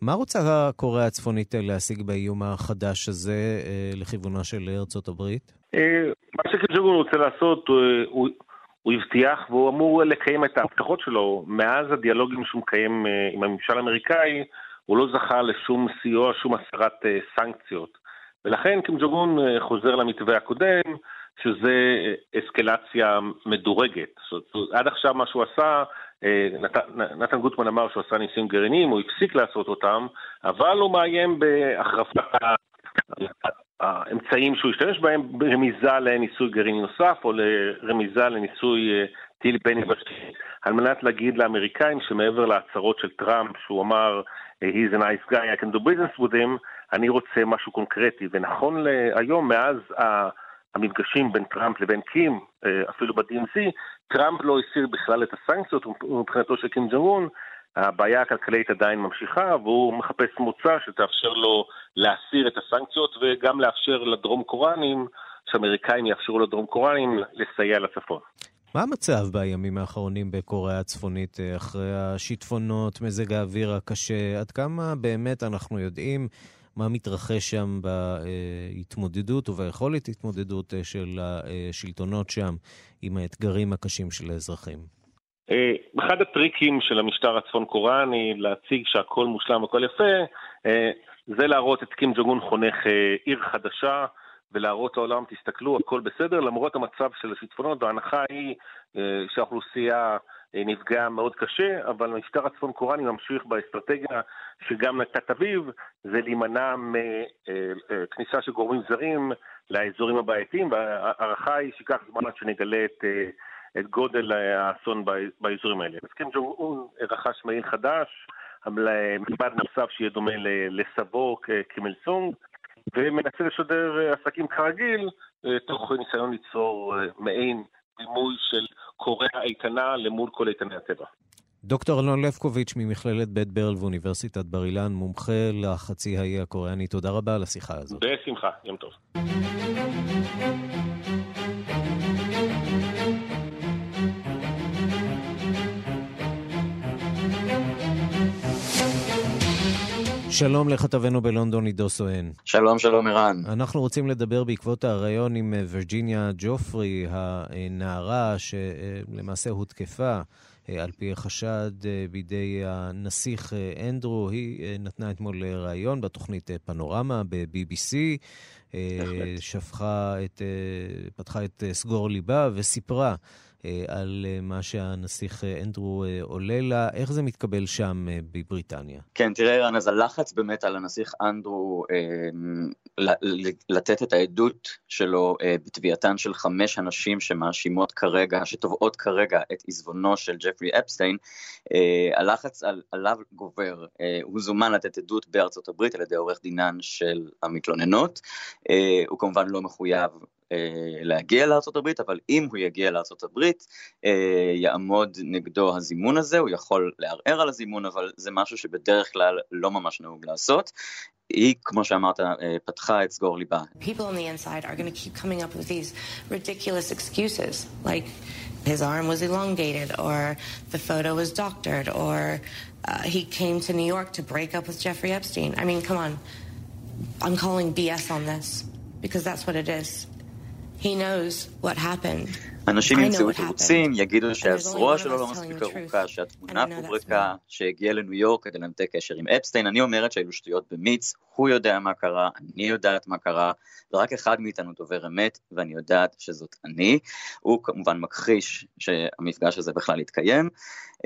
מה רוצה קוריאה הצפונית להשיג באיום החדש הזה לכיוונה של ארצות הברית? מה שקיג'וגון רוצה לעשות, הוא, הוא הבטיח והוא אמור לקיים את ההבטחות שלו. מאז הדיאלוגים שהוא מקיים אה, עם הממשל האמריקאי, הוא לא זכה לשום סיוע, שום הסרת אה, סנקציות. ולכן קים ג'וגון אה, חוזר למתווה הקודם, שזה אסקלציה מדורגת. זאת עד עכשיו מה שהוא עשה, נת, נתן גוטמן אמר שהוא עשה ניסים גרעיניים, הוא הפסיק לעשות אותם, אבל הוא מאיים בהחרפת האמצעים שהוא השתמש בהם ברמיזה לניסוי גרעיני נוסף או לרמיזה לניסוי אה, טיל בין יבשתי, על מנת להגיד לאמריקאים שמעבר להצהרות של טראמפ, שהוא אמר he's a nice guy, I can do business with him, אני רוצה משהו קונקרטי. ונכון להיום, מאז המפגשים בין טראמפ לבין קים, אה, אפילו ב-DMC, טראמפ לא הסיר בכלל את הסנקציות מבחינתו של קים ג'רון, הבעיה הכלכלית עדיין ממשיכה, והוא מחפש מוצא שתאפשר לו להסיר את הסנקציות וגם לאפשר לדרום קוראנים, שאמריקאים יאפשרו לדרום קוראנים לסייע לצפון. מה המצב בימים האחרונים בקוריאה הצפונית אה, אחרי השיטפונות, מזג האוויר הקשה? עד כמה באמת אנחנו יודעים מה מתרחש שם בהתמודדות וביכולת התמודדות אה, של השלטונות שם עם האתגרים הקשים של האזרחים? אה, אחד הטריקים של המשטר הצפון קוריאני להציג שהכל מושלם והכל יפה, אה, זה להראות את קים ג'ונגון חונך אה, עיר חדשה ולהראות לעולם, תסתכלו, הכל בסדר, למרות המצב של השיטפונות, וההנחה היא שהאוכלוסייה נפגעה מאוד קשה, אבל המשטר הצפון קוריאני ממשיך באסטרטגיה שגם נקט אביב, זה להימנע מכניסה של גורמים זרים לאזורים הבעייתיים, וההערכה היא שיקח זמן עד שנגלה את... את גודל האסון באזורים האלה. אז קים ג'ונג און רכש מעיל חדש, מבד נוסף שיהיה דומה לסבו קימל סונג, ומנסה לשדר עסקים כרגיל, תוך ניסיון ליצור מעין דימוי של קוריאה איתנה למול כל איתני הטבע. דוקטור אלון לבקוביץ' ממכללת בית ברל ואוניברסיטת בר אילן, מומחה לחצי האי הקוריאני, תודה רבה על השיחה הזאת. בשמחה, יום טוב. שלום לכתבנו בלונדון, עידו סואן. שלום, שלום, ערן. אנחנו רוצים לדבר בעקבות הריאיון עם אה, וירג'יניה ג'ופרי, הנערה שלמעשה הותקפה אה, על פי החשד אה, בידי הנסיך אנדרו. היא נתנה אתמול ראיון בתוכנית פנורמה ב-BBC. שפכה את, פתחה את סגור ליבה וסיפרה על אה, מה שהנסיך אה, אנדרו עולה לה. איך זה מתקבל שם בבריטניה? כן, תראה, רן, אז הלחץ באמת על הנסיך אנדרו אה, לתת את העדות שלו אה, בתביעתן של חמש הנשים שמאשימות כרגע, שתובעות כרגע את עזבונו של ג'פרי אפסטיין, אה, הלחץ על, עליו גובר. אה, הוא זומן לתת עדות בארצות הברית על ידי עורך דינן של המתלוננות. אה, הוא כמובן לא מחויב אה, להגיע לארה"ב, אבל אם הוא יגיע לארה"ב, אה, יעמוד נגדו הזימון הזה, הוא יכול לערער על הזימון, אבל זה משהו שבדרך כלל לא ממש נהוג לעשות. היא, כמו שאמרת, אה, פתחה את סגור ליבה. Like his arm was elongated, or the photo was doctored, or uh, he came to New York to break up with Jeffrey Epstein. I mean, come on. I'm calling BS on this, because that's what it is. He knows what happened. אנשים ימצאו תירוצים, יגידו שהזרוע שלו לא מספיק ארוכה, שהתמונה פוברקה, שהגיעה לניו יורק כדי לנתק קשר עם אפסטיין. אני אומרת שהיו שטויות במיץ, הוא יודע מה קרה, אני יודעת מה קרה, ורק אחד מאיתנו דובר אמת, ואני יודעת שזאת אני. הוא כמובן מכחיש שהמפגש הזה בכלל יתקיים.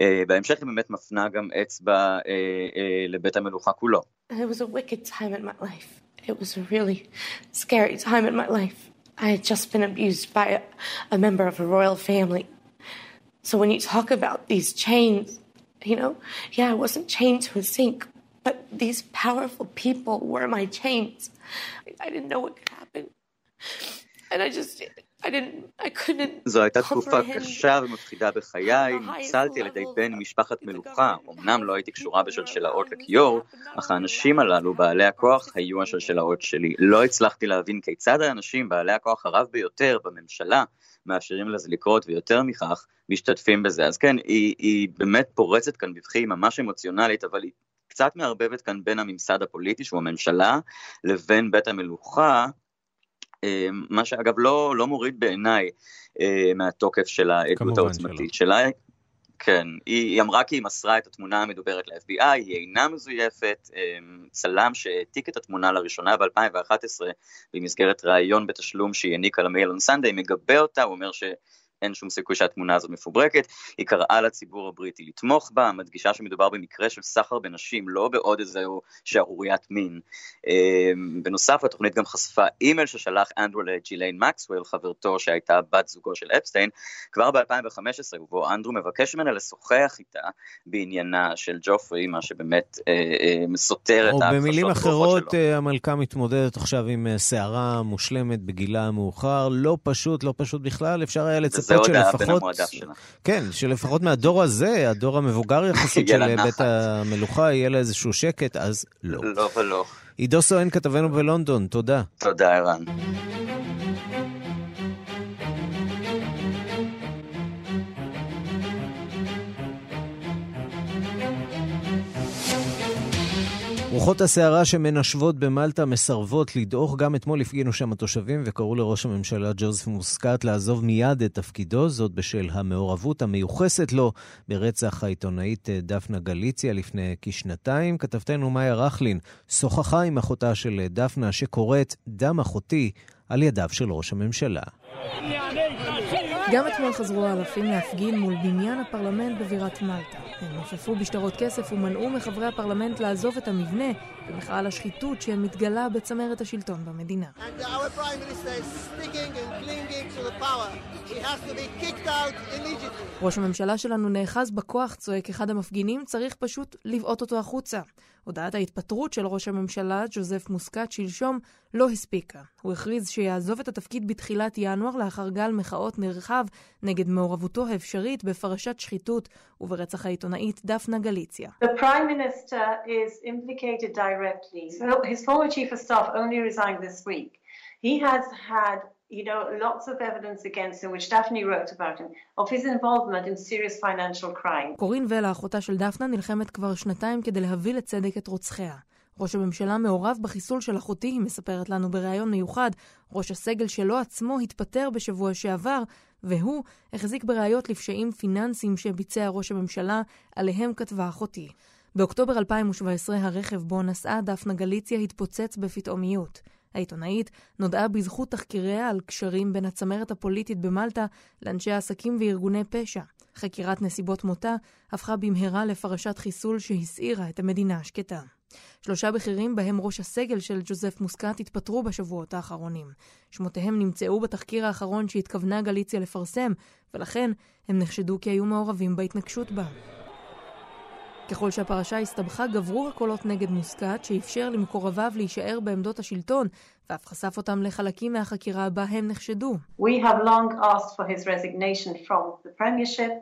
אה, בהמשך היא באמת מפנה גם אצבע אה, אה, לבית המלוכה כולו. It was a wicked time in my life. It was a really scary time in my life. I had just been abused by a, a member of a royal family. So when you talk about these chains, you know, yeah, I wasn't chained to a sink, but these powerful people were my chains. I didn't know what could happen. And I just, זו הייתה תקופה קשה ומפחידה בחיי, ניצלתי על ידי בן משפחת מלוכה, אמנם לא הייתי קשורה בשלשלאות לכיור, אך האנשים הללו, בעלי הכוח, היו השלשלאות שלי. לא הצלחתי להבין כיצד האנשים, בעלי הכוח הרב ביותר בממשלה, מאפשרים לזה לקרות, ויותר מכך, משתתפים בזה. אז כן, היא, היא באמת פורצת כאן בבכי, ממש אמוציונלית, אבל היא קצת מערבבת כאן בין הממסד הפוליטי, שהוא הממשלה, לבין בית המלוכה, מה שאגב לא, לא מוריד בעיניי אה, מהתוקף של העדות העוצמתית שלה. כן, היא, היא אמרה כי היא מסרה את התמונה המדוברת ל-FBI, היא אינה מזויפת, אה, צלם שהעתיק את התמונה לראשונה ב-2011 במסגרת ראיון בתשלום שהיא העניקה למייל און סנדיי, מגבה אותה, הוא אומר ש... אין שום סיכוי שהתמונה הזאת מפוברקת, היא קראה לציבור הבריטי לתמוך בה, מדגישה שמדובר במקרה של סחר בנשים, לא בעוד איזו שערוריית מין. אמ, בנוסף, התוכנית גם חשפה אימייל ששלח אנדרו לג'יליין מקסוול, חברתו שהייתה בת זוגו של אפסטיין, כבר ב-2015, ובו אנדרו מבקש ממנה לשוחח איתה בעניינה של ג'ופרי, מה שבאמת אה, אה, סותר את ההכחשות שלו. או במילים אחרות, אה, המלכה מתמודדת עכשיו עם סערה מושלמת בגילה המאוחר, לא פשוט, לא פשוט בכלל, אפשר היה לצפות לצפות שלפחות... כן, שלפחות מהדור הזה, הדור המבוגר יחסית של בית המלוכה, יהיה לה איזשהו שקט, אז לא. לא ולא. עידו סואן, כתבנו בלונדון, תודה. תודה, ערן. רוחות הסערה שמנשבות במלטה מסרבות לדעוך. גם אתמול הפגינו שם התושבים וקראו לראש הממשלה ג'וזף מוסקאט לעזוב מיד את תפקידו, זאת בשל המעורבות המיוחסת לו ברצח העיתונאית דפנה גליציה לפני כשנתיים. כתבתנו מאיה רכלין שוחחה עם אחותה של דפנה שקוראת דם אחותי על ידיו של ראש הממשלה. גם אתמול חזרו האלפים להפגין מול בניין הפרלמנט בבירת מלטה. הם נופפו בשטרות כסף ומנעו מחברי הפרלמנט לעזוב את המבנה במחאה על השחיתות שמתגלה בצמרת השלטון במדינה. ראש הממשלה שלנו נאחז בכוח, צועק אחד המפגינים, צריך פשוט לבעוט אותו החוצה. הודעת ההתפטרות של ראש הממשלה, ג'וזף מוסקת, שלשום, לא הספיקה. הוא הכריז שיעזוב את התפקיד בתחילת ינואר לאחר גל מחאות נרחב נגד מעורבותו האפשרית בפרשת שחיתות וברצח העיתונאית דפנה גליציה. He has had you know, lots of evidence against him, which Daphne wrote about him, of his involvement in serious financial crime. קורין ולה, אחותה של דפנה, נלחמת כבר שנתיים כדי להביא לצדק את רוצחיה. ראש הממשלה מעורב בחיסול של אחותי, היא מספרת לנו בריאיון מיוחד. ראש הסגל שלו עצמו התפטר בשבוע שעבר, והוא החזיק בראיות לפשעים פיננסיים שביצע ראש הממשלה, עליהם כתבה אחותי. באוקטובר 2017 הרכב בו נסעה דפנה גליציה התפוצץ בפתאומיות. העיתונאית נודעה בזכות תחקיריה על קשרים בין הצמרת הפוליטית במלטה לאנשי עסקים וארגוני פשע. חקירת נסיבות מותה הפכה במהרה לפרשת חיסול שהסעירה את המדינה השקטה. שלושה בכירים, בהם ראש הסגל של ג'וזף מוסקת, התפטרו בשבועות האחרונים. שמותיהם נמצאו בתחקיר האחרון שהתכוונה גליציה לפרסם, ולכן הם נחשדו כי היו מעורבים בהתנגשות בה. ככל שהפרשה הסתבכה, גברו הקולות נגד מוסקת, שאפשר למקורביו להישאר בעמדות השלטון, ואף חשף אותם לחלקים מהחקירה בה הם נחשדו. We have long asked for his resignation from the premiership.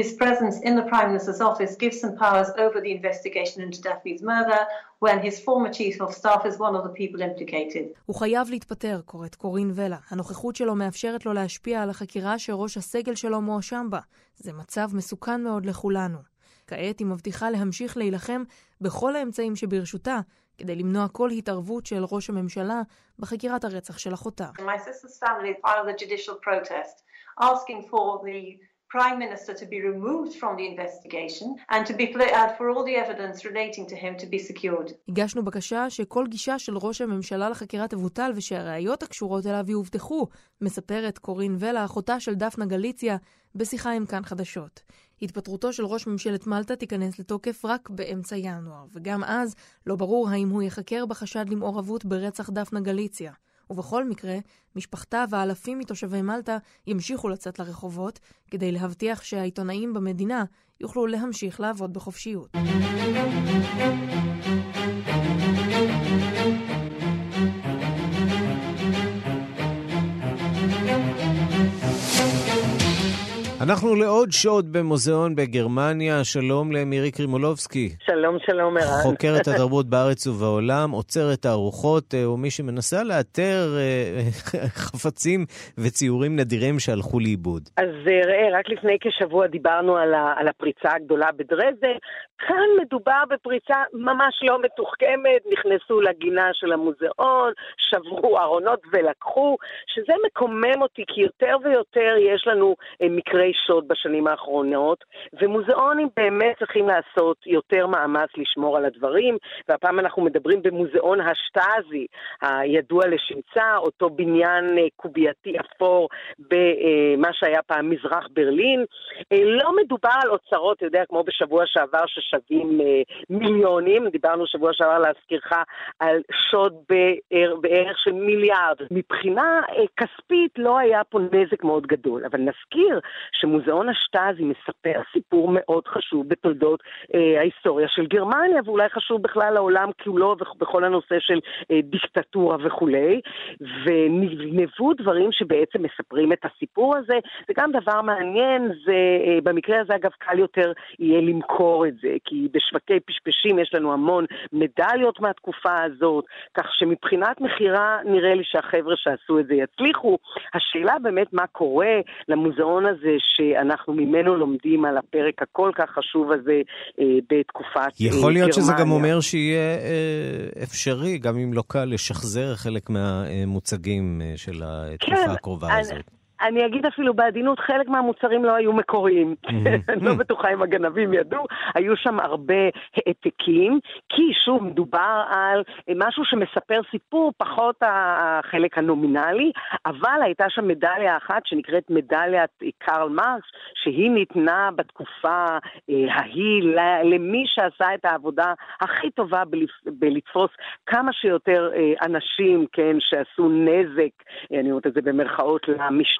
His presence in the Prime Minister's office gives some powers over the investigation into Daphne's murder, when his former chief of staff is one of the people implicated. הוא חייב להתפטר, קוראת קורין ולה. הנוכחות שלו מאפשרת לו להשפיע על החקירה שראש הסגל שלו מואשם בה. זה מצב מסוכן מאוד לכולנו. כעת היא מבטיחה להמשיך להילחם בכל האמצעים שברשותה כדי למנוע כל התערבות של ראש הממשלה בחקירת הרצח של אחותה. My sister's family filed a judicial protest asking for the Prime Minister to be removed from the investigation and to be uh, for all the evidence relating to him to be secured. הגשנו בקשה שכל גישה של ראש הממשלה לחקירה תבוטל ושהראיות הקשורות אליו יאובטחו, מספרת קורין ולה, אחותה של דפנה גליציה, בשיחה עם כאן חדשות. התפטרותו של ראש ממשלת מלטה תיכנס לתוקף רק באמצע ינואר, וגם אז לא ברור האם הוא ייחקר בחשד למעורבות ברצח דפנה גליציה. ובכל מקרה, משפחתה ואלפים מתושבי מלטה ימשיכו לצאת לרחובות כדי להבטיח שהעיתונאים במדינה יוכלו להמשיך לעבוד בחופשיות. אנחנו לעוד שוד במוזיאון בגרמניה. שלום למירי קרימולובסקי. שלום, שלום, ערן. חוקרת התרבות בארץ ובעולם, עוצרת תערוכות, אה, או מי שמנסה לאתר אה, חפצים וציורים נדירים שהלכו לאיבוד. אז אה, ראה, רק לפני כשבוע דיברנו על, ה, על הפריצה הגדולה בדרזדן. כאן מדובר בפריצה ממש לא מתוחכמת, נכנסו לגינה של המוזיאון, שברו ארונות ולקחו, שזה מקומם אותי, כי יותר ויותר יש לנו מקרי שוד בשנים האחרונות, ומוזיאונים באמת צריכים לעשות יותר מאמץ לשמור על הדברים, והפעם אנחנו מדברים במוזיאון השטאזי, הידוע לשמצה, אותו בניין קובייתי אפור במה שהיה פעם מזרח ברלין. לא מדובר על אוצרות, אתה יודע, כמו בשבוע שעבר ששווים מיליונים, דיברנו שבוע שעבר להזכירך על שוד בערך של מיליארד. מבחינה כספית לא היה פה נזק מאוד גדול, אבל נזכיר שמוזיאון השטאזי מספר סיפור מאוד חשוב בתולדות אה, ההיסטוריה של גרמניה, ואולי חשוב בכלל לעולם כולו ובכל הנושא של אה, דיקטטורה וכולי, ונבנבו דברים שבעצם מספרים את הסיפור הזה. זה גם דבר מעניין, זה אה, במקרה הזה אגב קל יותר יהיה למכור את זה, כי בשווקי פשפשים יש לנו המון מדליות מהתקופה הזאת, כך שמבחינת מכירה נראה לי שהחבר'ה שעשו את זה יצליחו. השאלה באמת מה קורה למוזיאון הזה שאנחנו ממנו לומדים על הפרק הכל כך חשוב הזה אה, בתקופת גרמניה. יכול להיות שזה גם אומר שיהיה אה, אפשרי, גם אם לא קל, לשחזר חלק מהמוצגים אה, של התקופה כן, הקרובה אני, הזאת. אני אגיד אפילו בעדינות, חלק מהמוצרים לא היו מקוריים. אני לא בטוחה אם הגנבים ידעו. היו שם הרבה העתקים, כי שוב, מדובר על משהו שמספר סיפור, פחות החלק הנומינלי, אבל הייתה שם מדליה אחת שנקראת מדליית קרל מרקס, שהיא ניתנה בתקופה אה, ההיא למי שעשה את העבודה הכי טובה בלתפוס כמה שיותר אה, אנשים, כן, שעשו נזק, אני אומרת את זה במרכאות,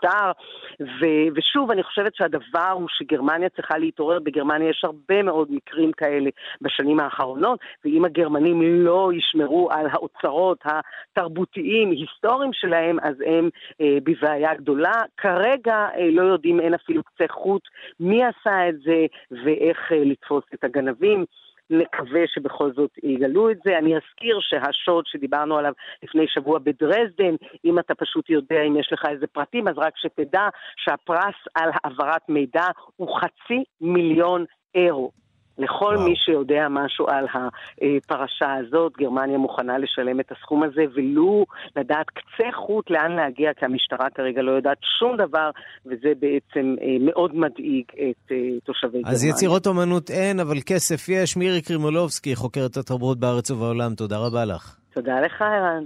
למשטר. ו- ושוב, אני חושבת שהדבר הוא שגרמניה צריכה להתעורר. בגרמניה יש הרבה מאוד מקרים כאלה בשנים האחרונות, ואם הגרמנים לא ישמרו על האוצרות התרבותיים, היסטוריים שלהם, אז הם אה, בבעיה גדולה. כרגע אה, לא יודעים, אין אפילו קצה חוט מי עשה את זה ואיך אה, לתפוס את הגנבים. נקווה שבכל זאת יגלו את זה. אני אזכיר שהשוד שדיברנו עליו לפני שבוע בדרזדן, אם אתה פשוט יודע אם יש לך איזה פרטים, אז רק שתדע שהפרס על העברת מידע הוא חצי מיליון אירו. לכל וואו. מי שיודע משהו על הפרשה הזאת, גרמניה מוכנה לשלם את הסכום הזה, ולו לדעת קצה חוט לאן להגיע, כי המשטרה כרגע לא יודעת שום דבר, וזה בעצם אה, מאוד מדאיג את אה, תושבי גרמניה. אז יצירות אומנות אין, אבל כסף יש. מירי קרימולובסקי, חוקרת התרבות בארץ ובעולם, תודה רבה לך. תודה לך, ערן.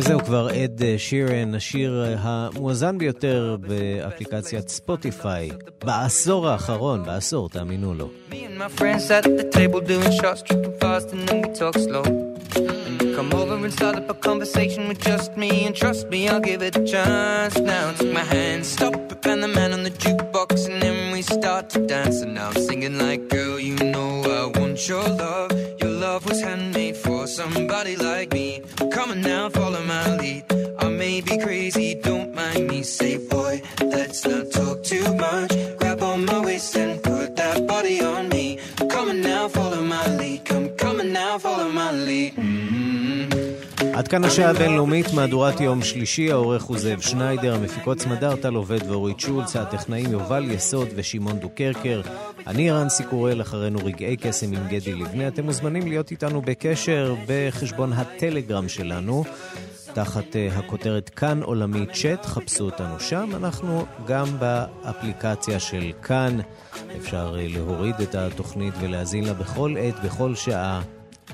וזהו כבר אד שירן, השיר המואזן ביותר באפליקציית ספוטיפיי בעשור האחרון, בעשור, תאמינו לו. Come over and start up a conversation with just me And trust me, I'll give it a chance Now take my hand, stop it, and the man on the jukebox And then we start to dance And now I'm singing like, girl, you know I want your love Your love was handmade for somebody like me now, follow my lead. I may be crazy, don't mind me. Say, boy, let's not talk too much. Grab on my waist and עד כאן השעה הבינלאומית, מהדורת יום שלישי, העורך הוא זאב שניידר, המפיקות סמדר טל עובד ואורית שולץ, הטכנאים יובל יסוד ושמעון דוקרקר. אני רנסי קורל, אחרינו רגעי קסם עם גדי לבנה. אתם מוזמנים להיות איתנו בקשר בחשבון הטלגרם שלנו. תחת uh, הכותרת כאן עולמי צ'אט, חפשו אותנו שם. אנחנו גם באפליקציה של כאן. אפשר uh, להוריד את התוכנית ולהאזין לה בכל עת, בכל שעה.